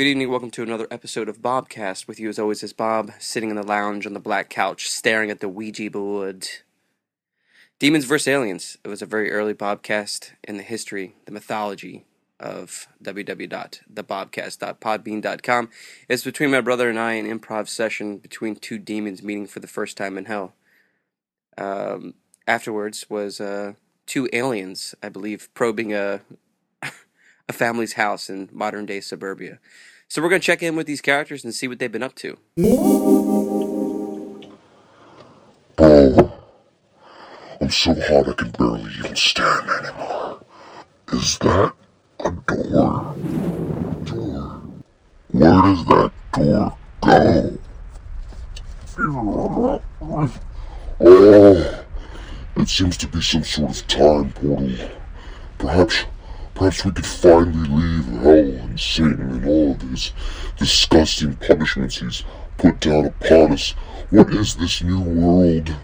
Good evening, welcome to another episode of Bobcast. With you as always is Bob, sitting in the lounge on the black couch, staring at the Ouija board. Demons vs. Aliens. It was a very early Bobcast in the history, the mythology of www.thebobcast.podbean.com. It's between my brother and I an improv session between two demons meeting for the first time in hell. Um, afterwards was uh, two aliens, I believe, probing a a family's house in modern day suburbia. So we're going to check in with these characters and see what they've been up to. Oh, I'm so hot I can barely even stand anymore. Is that a door? Door? Where does that door go? Oh, it seems to be some sort of time portal. Perhaps Perhaps we could finally leave hell and Satan and all of his disgusting punishments he's put down upon us. What is this new world?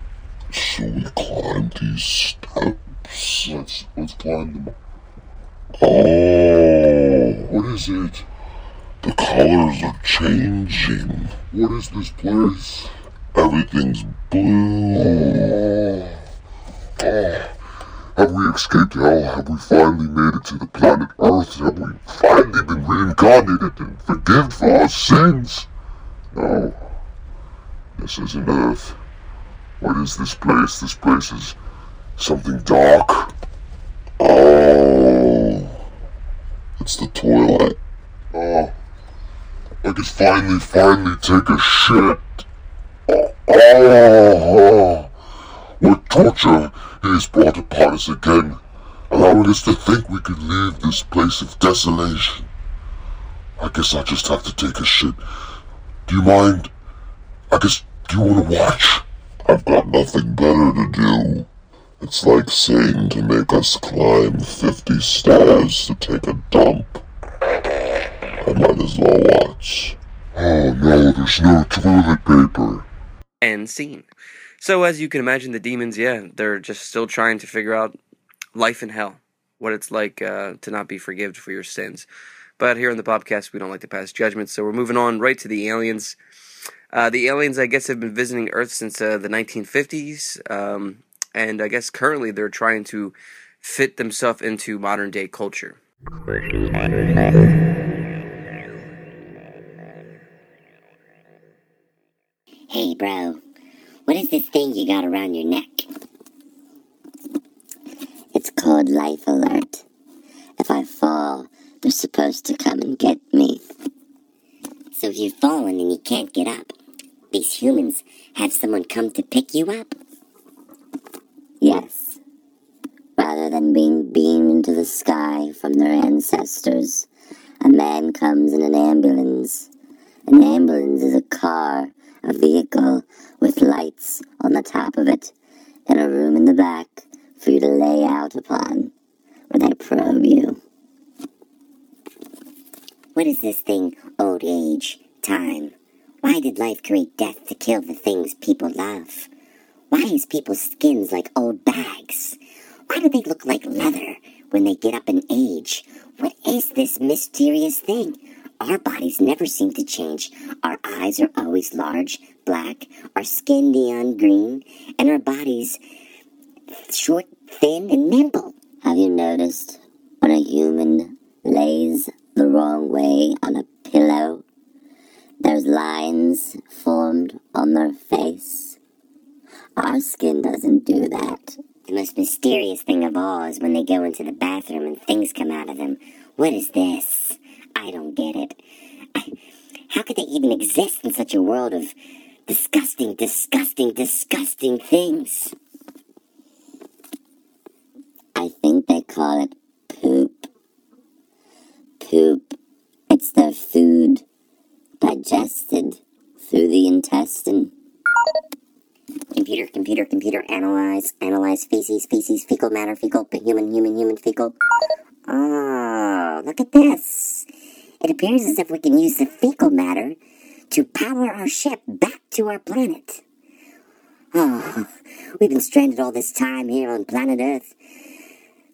So we climb these steps. Let's, let's climb them. Oh, what is it? The colors are changing. What is this place? Everything's blue. Oh. Oh. Have we escaped hell? Have we finally made it to the planet Earth? Have we finally been reincarnated and forgiven for our sins? No. This isn't Earth. What is this place? This place is something dark. Oh. It's the toilet. Oh. I can finally, finally take a shit. Oh. oh. What torture he has brought upon us again, allowing us to think we could leave this place of desolation. I guess I'll just have to take a shit. Do you mind? I guess, do you want to watch? I've got nothing better to do. It's like Satan to make us climb 50 stairs to take a dump. I might as well watch. Oh no, there's no toilet paper. End scene. So, as you can imagine, the demons, yeah, they're just still trying to figure out life in hell, what it's like uh, to not be forgiven for your sins. But here on the podcast, we don't like to pass judgment, so we're moving on right to the aliens. Uh, the aliens, I guess, have been visiting Earth since uh, the 1950s, um, and I guess currently they're trying to fit themselves into modern day culture. Hey, bro. What is this thing you got around your neck? It's called Life Alert. If I fall, they're supposed to come and get me. So if you've fallen and you can't get up, these humans have someone come to pick you up? Yes. Rather than being beamed into the sky from their ancestors, a man comes in an ambulance. An ambulance is a car a vehicle with lights on the top of it, and a room in the back for you to lay out upon, where they probe you. What is this thing, old age, time? Why did life create death to kill the things people love? Why is people's skins like old bags? Why do they look like leather when they get up in age? What is this mysterious thing? Our bodies never seem to change. Our eyes are always large, black, our skin neon green, and our bodies short, thin, and nimble. Have you noticed when a human lays the wrong way on a pillow? There's lines formed on their face. Our skin doesn't do that. The most mysterious thing of all is when they go into the bathroom and things come out of them. What is this? I don't get it. How could they even exist in such a world of disgusting, disgusting, disgusting things? I think they call it poop. Poop. It's their food, digested through the intestine. Computer, computer, computer, analyze, analyze feces, feces, fecal matter, fecal, human, human, human, fecal. Oh, look at this. It appears as if we can use the fecal matter to power our ship back to our planet. Oh, we've been stranded all this time here on planet Earth.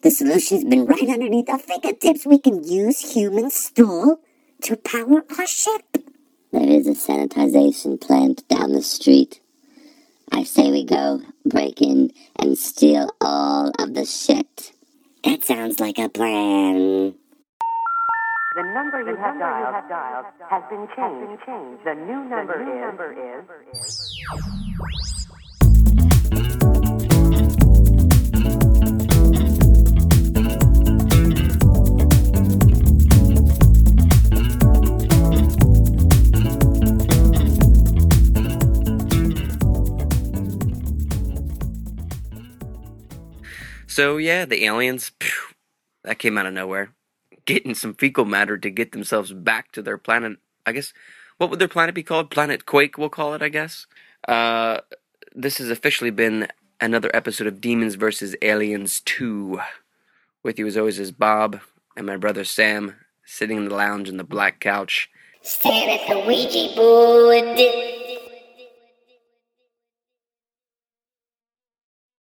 The solution's been right underneath our fingertips. We can use human stool to power our ship. There is a sanitization plant down the street. I say we go, break in, and steal all of the shit. That sounds like a plan. The number you have dialed has been changed. The new number is. So yeah, the aliens, phew, that came out of nowhere. Getting some fecal matter to get themselves back to their planet. I guess, what would their planet be called? Planet Quake, we'll call it, I guess. Uh, this has officially been another episode of Demons vs. Aliens 2. With you as always is Bob and my brother Sam, sitting in the lounge on the black couch. Stand at the Ouija board.